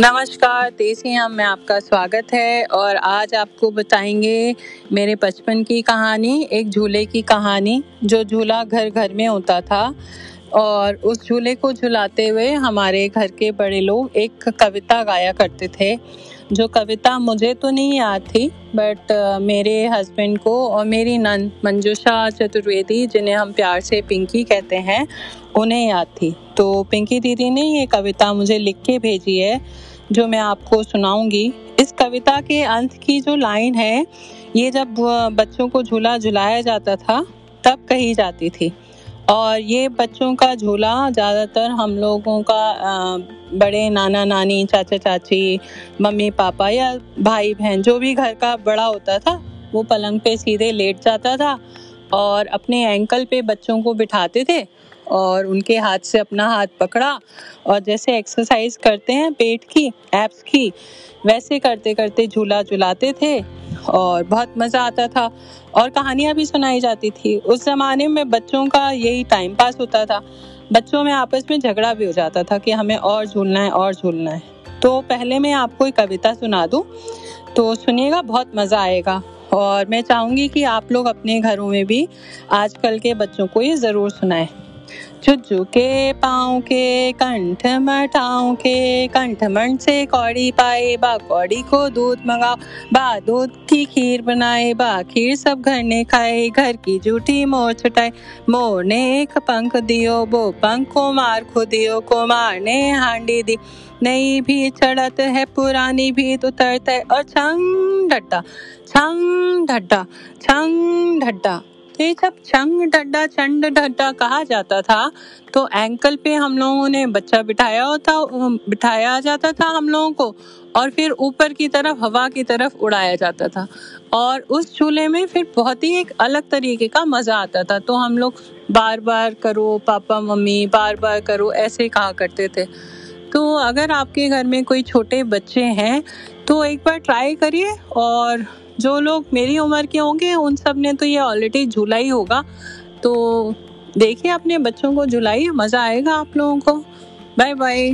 नमस्कार, देसी हम में आपका स्वागत है और आज आपको बताएँगे मेरे बचपन की कहानी, एक झूले की कहानी जो झूला घर घर में होता था और उस झूले को झुलाते हुए हमारे घर के बड़े लोग एक कविता गाया करते थे। जो कविता मुझे तो नहीं याद थी बट मेरे हस्बैंड को और मेरी नन, मंजूषा चतुर्वेदी, जिन्हें हम प्यार से पिंकी कहते हैं, उन्हें याद थी। तो पिंकी दीदी ने ये कविता मुझे लिख के भेजी है। जो मैं आपको सुनाऊँगी, इस कविता के अंत की जो लाइन है, ये जब बच्चों को झूला झुलाया जाता था, तब कही जाती थी। और ये बच्चों का झूला ज़्यादातर हम लोगों का बड़े नाना नानी, चाचा चाची, मम्मी पापा या भाई बहन, जो भी घर का बड़ा होता था, वो पलंग पे सीधे लेट जाता था और अपने एंकल पे बच्चों को बिठाते थे और उनके हाथ से अपना हाथ पकड़ा और जैसे एक्सरसाइज करते हैं पेट की एप्स की, वैसे करते करते झूला झुलाते थे और बहुत मज़ा आता था। और कहानियाँ भी सुनाई जाती थी। उस ज़माने में बच्चों का यही टाइम पास होता था। बच्चों में आपस में झगड़ा भी हो जाता था कि हमें और झूलना है, और झूलना है। तो पहले मैं आपको एक कविता सुना दूँ तो सुनिएगा, बहुत मज़ा आएगा। और मैं चाहूँगी कि आप लोग अपने घरों में भी आजकल के बच्चों को ये ज़रूर सुनाएँ। चुज्जू के पाँव के, कंठ मठाओ के, कंठ मन से कौड़ी पाए, बा कौड़ी को दूध मंगाओ बा दूध की खीर बनाए, बा खीर सब घर ने खाए, घर की जूठी मोर छुटाए। मोर ने एक पंख दियो, वो पंख को मार खो दियो, कुमार ने हांडी दी। नई भी चढ़त है, पुरानी भी उतरत है और छंग ढड्डा छंग ढड्डा छंग ढड्डा। तो ये जब छंग डड्डा, चंड डड्डा कहा जाता था तो एंकल पे हम लोगों ने बच्चा बिठाया होता बिठाया जाता था हम लोगों को, और फिर ऊपर की तरफ़, हवा की तरफ़ उड़ाया जाता था। और उस झूले में फिर बहुत ही एक अलग तरीके का मज़ा आता था। तो हम लोग बार बार करो, पापा, मम्मी बार बार करो, ऐसे कहा करते थे। तो अगर आपके घर में कोई छोटे बच्चे हैं तो एक बार ट्राई करिए और जो लोग मेरी उम्र के होंगे, उन सबने तो ये ऑलरेडी झूला ही होगा। तो देखिए अपने बच्चों को झुलाइए मज़ा आएगा आप लोगों को। Bye bye